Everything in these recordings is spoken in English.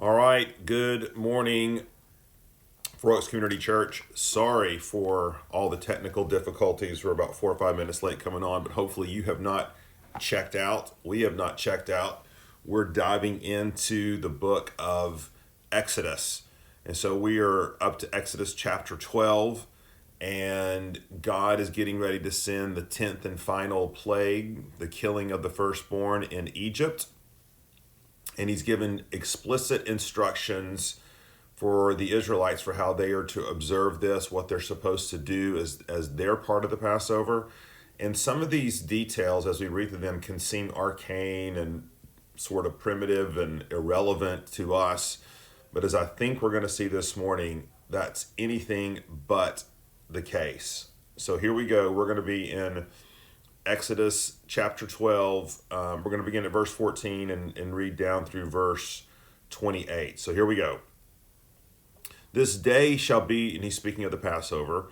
All right, good morning, Four Oaks Community Church. Sorry for all the technical difficulties. We're about four or five minutes late coming on, but hopefully you have not checked out. We have not checked out. We're diving into the book of Exodus. And so we are up to Exodus chapter 12, and God is getting ready to send the 10th and final plague, the killing of the firstborn in Egypt and he's given explicit instructions for the Israelites for how they are to observe this, what they're supposed to do as, as their part of the Passover. And some of these details, as we read through them, can seem arcane and sort of primitive and irrelevant to us. But as I think we're going to see this morning, that's anything but the case. So here we go. We're going to be in Exodus chapter 12. Um, we're going to begin at verse 14 and, and read down through verse 28. So here we go. This day shall be, and he's speaking of the Passover,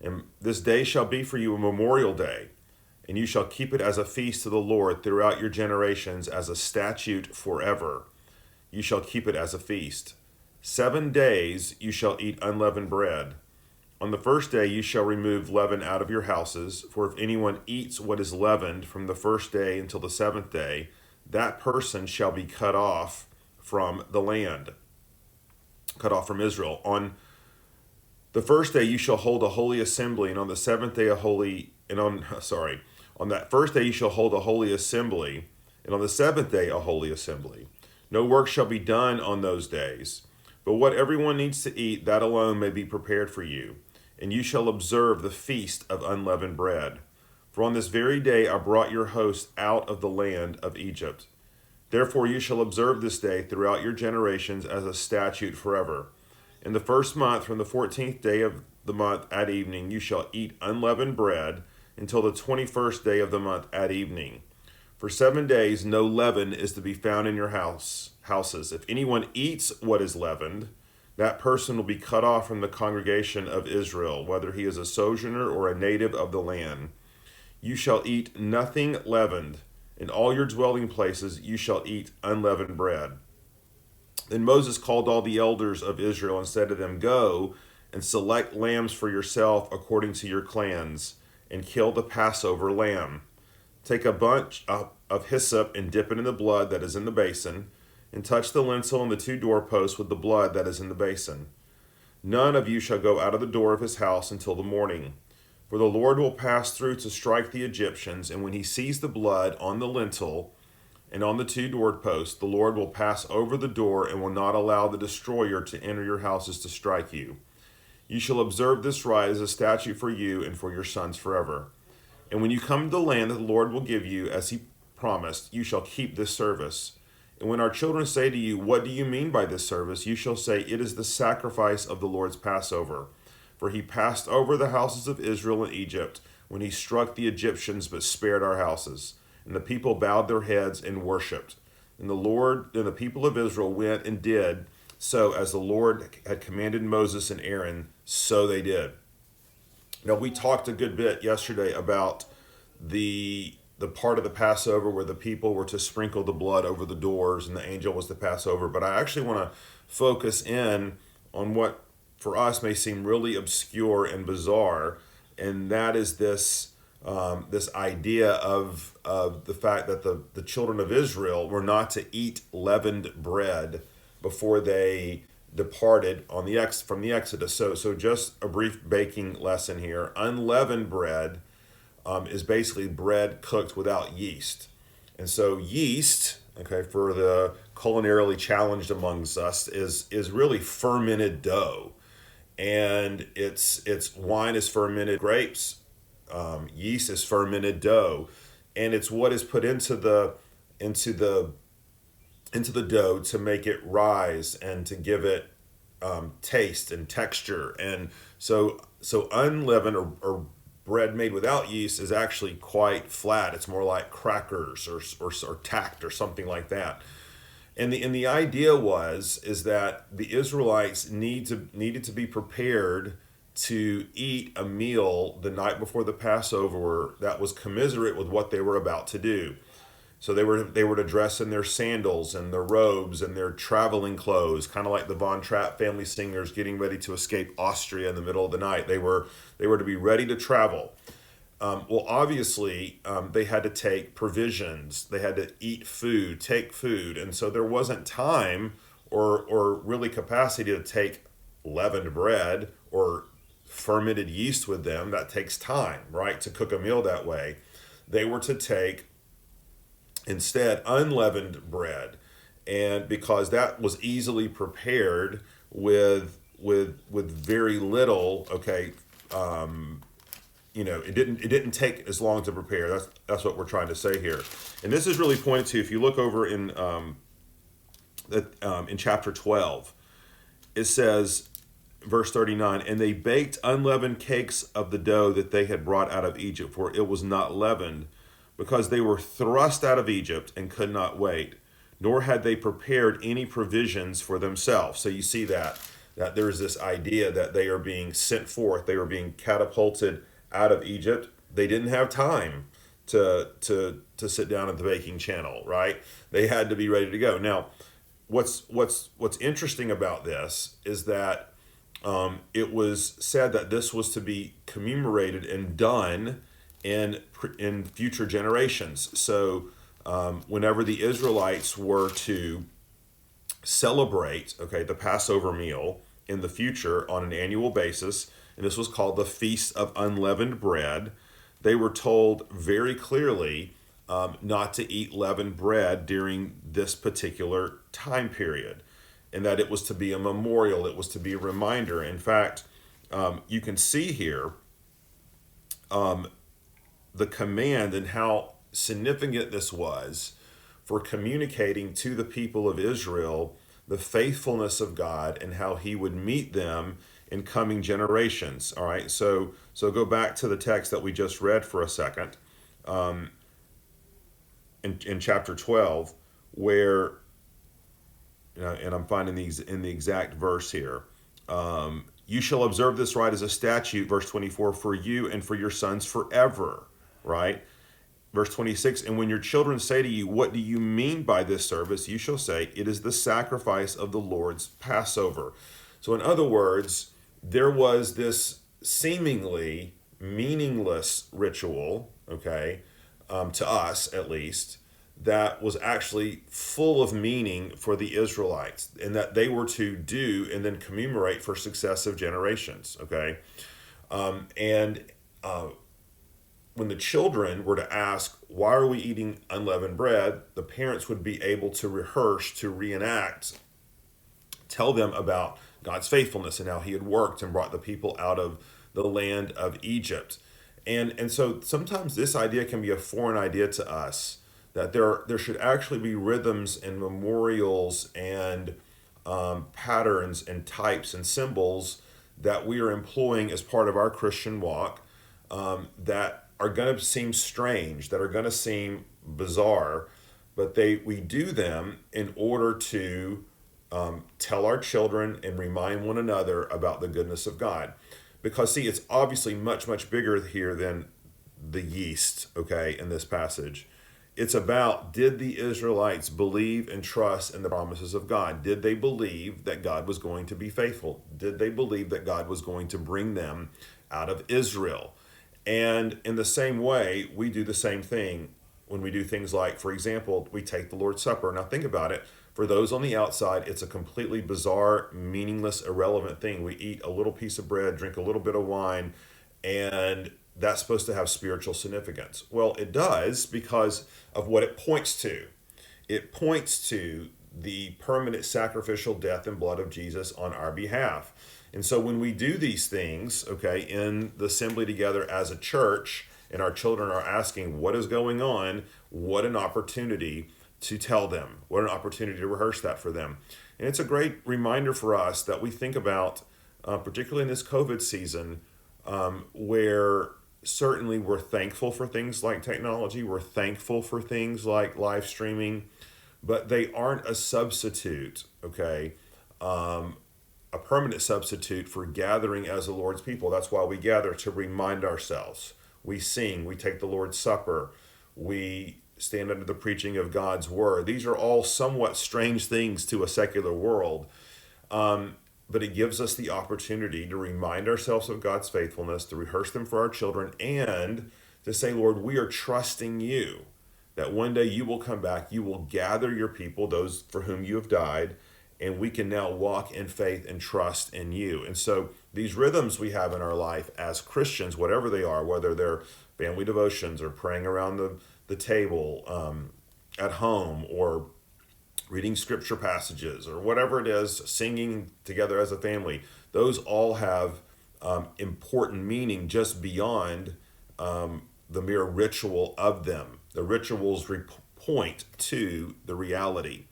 and this day shall be for you a memorial day, and you shall keep it as a feast to the Lord throughout your generations as a statute forever. You shall keep it as a feast. Seven days you shall eat unleavened bread. On the first day you shall remove leaven out of your houses, for if anyone eats what is leavened from the first day until the seventh day, that person shall be cut off from the land, cut off from Israel. On the first day you shall hold a holy assembly, and on the seventh day a holy, and on, sorry, on that first day you shall hold a holy assembly, and on the seventh day a holy assembly. No work shall be done on those days, but what everyone needs to eat, that alone may be prepared for you and you shall observe the feast of unleavened bread. For on this very day I brought your host out of the land of Egypt. Therefore you shall observe this day throughout your generations as a statute forever. In the first month, from the fourteenth day of the month at evening, you shall eat unleavened bread until the twenty first day of the month at evening. For seven days no leaven is to be found in your house houses. If anyone eats what is leavened, that person will be cut off from the congregation of Israel, whether he is a sojourner or a native of the land. You shall eat nothing leavened. In all your dwelling places you shall eat unleavened bread. Then Moses called all the elders of Israel and said to them, Go and select lambs for yourself according to your clans, and kill the Passover lamb. Take a bunch of hyssop and dip it in the blood that is in the basin and touch the lintel and the two doorposts with the blood that is in the basin. None of you shall go out of the door of his house until the morning. For the Lord will pass through to strike the Egyptians, and when he sees the blood on the lintel and on the two doorposts, the Lord will pass over the door and will not allow the destroyer to enter your houses to strike you. You shall observe this rite as a statute for you and for your sons forever. And when you come to the land that the Lord will give you, as he promised, you shall keep this service. And when our children say to you, What do you mean by this service? you shall say, It is the sacrifice of the Lord's Passover. For he passed over the houses of Israel and Egypt when he struck the Egyptians, but spared our houses. And the people bowed their heads and worshipped. And the Lord and the people of Israel went and did so as the Lord had commanded Moses and Aaron, so they did. Now, we talked a good bit yesterday about the the part of the Passover where the people were to sprinkle the blood over the doors and the angel was to pass over. But I actually want to focus in on what for us may seem really obscure and bizarre, and that is this um, this idea of of the fact that the the children of Israel were not to eat leavened bread before they departed on the ex from the Exodus. So so just a brief baking lesson here. Unleavened bread um, is basically bread cooked without yeast. And so yeast, okay, for the culinarily challenged amongst us, is is really fermented dough, and it's it's wine is fermented grapes, um, yeast is fermented dough, and it's what is put into the into the into the dough to make it rise and to give it um, taste and texture. And so so unleavened or, or bread made without yeast is actually quite flat. It's more like crackers or, or, or tact or something like that. And the and the idea was is that the Israelites need to needed to be prepared to eat a meal the night before the Passover that was commiserate with what they were about to do. So they were they were to dress in their sandals and their robes and their traveling clothes, kind of like the Von Trapp family singers getting ready to escape Austria in the middle of the night. They were they were to be ready to travel. Um, well, obviously, um, they had to take provisions. They had to eat food, take food, and so there wasn't time or or really capacity to take leavened bread or fermented yeast with them. That takes time, right, to cook a meal that way. They were to take instead unleavened bread. And because that was easily prepared with with with very little okay um, you know it didn't it didn't take as long to prepare. That's that's what we're trying to say here. And this is really pointed to if you look over in um, that um, in chapter 12 it says verse 39 and they baked unleavened cakes of the dough that they had brought out of egypt for it was not leavened because they were thrust out of Egypt and could not wait, nor had they prepared any provisions for themselves. So you see that that there's this idea that they are being sent forth, they were being catapulted out of Egypt. They didn't have time to to to sit down at the baking channel, right? They had to be ready to go. Now, what's what's what's interesting about this is that um, it was said that this was to be commemorated and done in in future generations. So um, whenever the Israelites were to celebrate, okay, the Passover meal in the future on an annual basis, and this was called the Feast of Unleavened Bread, they were told very clearly um, not to eat leavened bread during this particular time period, and that it was to be a memorial, it was to be a reminder. In fact, um, you can see here um, the command and how significant this was for communicating to the people of Israel the faithfulness of God and how he would meet them in coming generations. All right, so so go back to the text that we just read for a second, um, in in chapter twelve, where, and I'm finding these in the exact verse here. Um, you shall observe this rite as a statute, verse twenty four, for you and for your sons forever right? Verse 26 And when your children say to you, What do you mean by this service? you shall say, It is the sacrifice of the Lord's Passover. So, in other words, there was this seemingly meaningless ritual, okay, um, to us at least, that was actually full of meaning for the Israelites and that they were to do and then commemorate for successive generations, okay? Um, and uh, when the children were to ask, Why are we eating unleavened bread? the parents would be able to rehearse, to reenact, tell them about God's faithfulness and how He had worked and brought the people out of the land of Egypt. And, and so sometimes this idea can be a foreign idea to us that there, there should actually be rhythms and memorials and um, patterns and types and symbols that we are employing as part of our Christian walk um, that are going to seem strange, that are going to seem bizarre, but they we do them in order to um, tell our children and remind one another about the goodness of God. Because see, it's obviously much much bigger here than the yeast. Okay, in this passage. It's about did the Israelites believe and trust in the promises of God? Did they believe that God was going to be faithful? Did they believe that God was going to bring them out of Israel? And in the same way, we do the same thing when we do things like, for example, we take the Lord's Supper. Now, think about it. For those on the outside, it's a completely bizarre, meaningless, irrelevant thing. We eat a little piece of bread, drink a little bit of wine, and that's supposed to have spiritual significance. Well, it does because of what it points to. It points to the permanent sacrificial death and blood of Jesus on our behalf. And so when we do these things, okay, in the assembly together as a church, and our children are asking what is going on, what an opportunity to tell them, what an opportunity to rehearse that for them. And it's a great reminder for us that we think about, uh, particularly in this COVID season, um, where certainly we're thankful for things like technology, we're thankful for things like live streaming, but they aren't a substitute, okay, um, a permanent substitute for gathering as the Lord's people. That's why we gather to remind ourselves. We sing, we take the Lord's Supper, we stand under the preaching of God's word. These are all somewhat strange things to a secular world. Um, but it gives us the opportunity to remind ourselves of God's faithfulness, to rehearse them for our children, and to say, Lord, we are trusting you that one day you will come back, you will gather your people, those for whom you have died, and we can now walk in faith and trust in you. And so these rhythms we have in our life as Christians, whatever they are, whether they're family devotions or praying around the, the table um, at home or reading scripture passages or whatever it is, singing together as a family, those all have um, important meaning just beyond um, the mere ritual of them. The rituals re- point to the reality.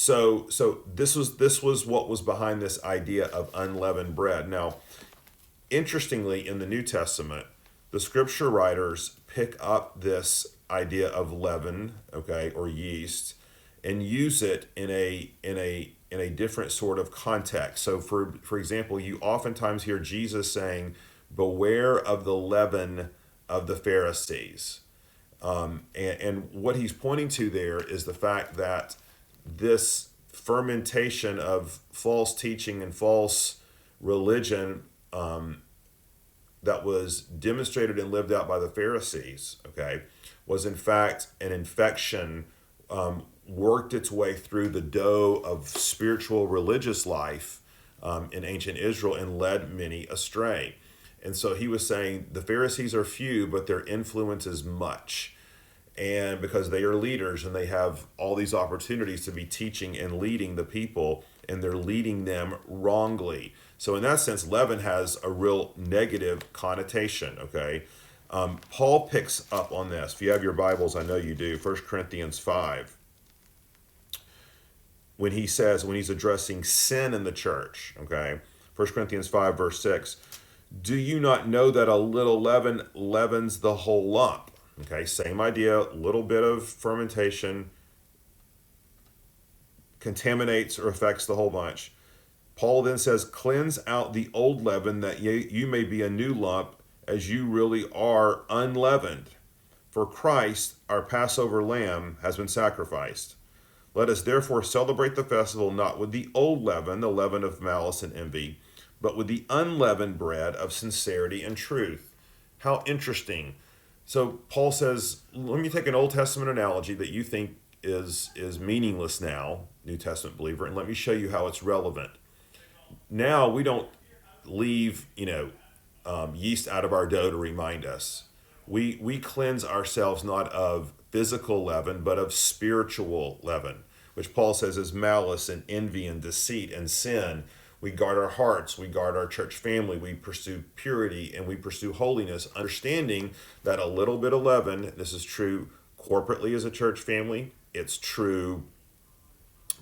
So, so this was this was what was behind this idea of unleavened bread. Now, interestingly, in the New Testament, the scripture writers pick up this idea of leaven, okay, or yeast, and use it in a in a in a different sort of context. So for for example, you oftentimes hear Jesus saying, "Beware of the leaven of the Pharisees." Um, and, and what he's pointing to there is the fact that this fermentation of false teaching and false religion um, that was demonstrated and lived out by the Pharisees, okay, was in fact an infection um, worked its way through the dough of spiritual religious life um, in ancient Israel and led many astray. And so he was saying the Pharisees are few, but their influence is much. And because they are leaders and they have all these opportunities to be teaching and leading the people, and they're leading them wrongly. So, in that sense, leaven has a real negative connotation, okay? Um, Paul picks up on this. If you have your Bibles, I know you do, 1 Corinthians 5 when he says, when he's addressing sin in the church, okay? 1 Corinthians 5, verse 6. Do you not know that a little leaven leavens the whole lump? Okay, same idea, little bit of fermentation contaminates or affects the whole bunch. Paul then says, Cleanse out the old leaven that ye, you may be a new lump as you really are unleavened. For Christ, our Passover lamb, has been sacrificed. Let us therefore celebrate the festival not with the old leaven, the leaven of malice and envy, but with the unleavened bread of sincerity and truth. How interesting. So Paul says, let me take an Old Testament analogy that you think is is meaningless now, New Testament believer, and let me show you how it's relevant. Now we don't leave, you know, um, yeast out of our dough to remind us. We we cleanse ourselves not of physical leaven, but of spiritual leaven, which Paul says is malice and envy and deceit and sin. We guard our hearts, we guard our church family, we pursue purity and we pursue holiness, understanding that a little bit of leaven, this is true corporately as a church family, it's true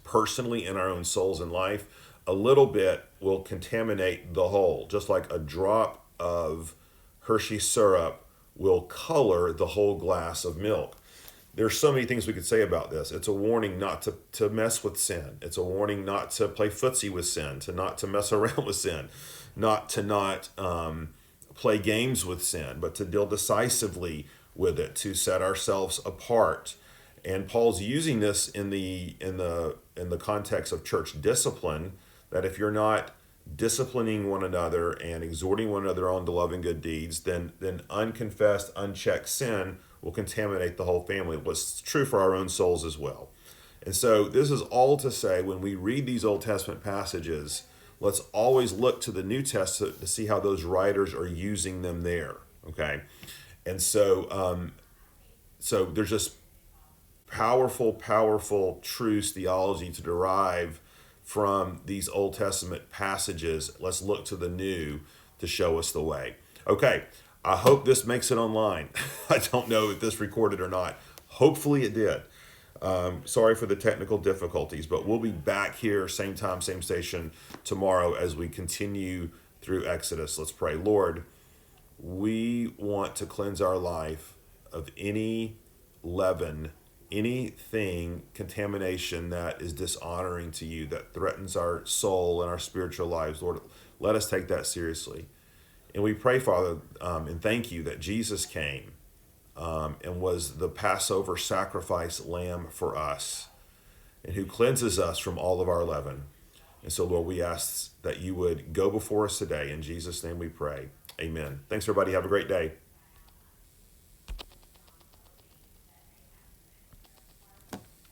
personally in our own souls and life. A little bit will contaminate the whole, just like a drop of Hershey syrup will color the whole glass of milk there's so many things we could say about this. It's a warning not to, to mess with sin. It's a warning not to play footsie with sin, to not to mess around with sin, not to not um, play games with sin, but to deal decisively with it, to set ourselves apart. And Paul's using this in the in the in the context of church discipline. That if you're not disciplining one another and exhorting one another on to love and good deeds, then then unconfessed, unchecked sin will contaminate the whole family. What's true for our own souls as well. And so, this is all to say when we read these Old Testament passages, let's always look to the New Testament to see how those writers are using them there. Okay. And so, um, so there's just powerful, powerful truths, theology to derive from these Old Testament passages. Let's look to the New to show us the way. Okay, I hope this makes it online. I don't know if this recorded or not. Hopefully it did. Um, sorry for the technical difficulties, but we'll be back here, same time, same station tomorrow as we continue through Exodus. Let's pray. Lord, we want to cleanse our life of any leaven, anything, contamination that is dishonoring to you, that threatens our soul and our spiritual lives. Lord, let us take that seriously. And we pray, Father, um, and thank you that Jesus came um, and was the Passover sacrifice lamb for us, and who cleanses us from all of our leaven. And so, Lord, we ask that you would go before us today. In Jesus' name we pray. Amen. Thanks, everybody. Have a great day.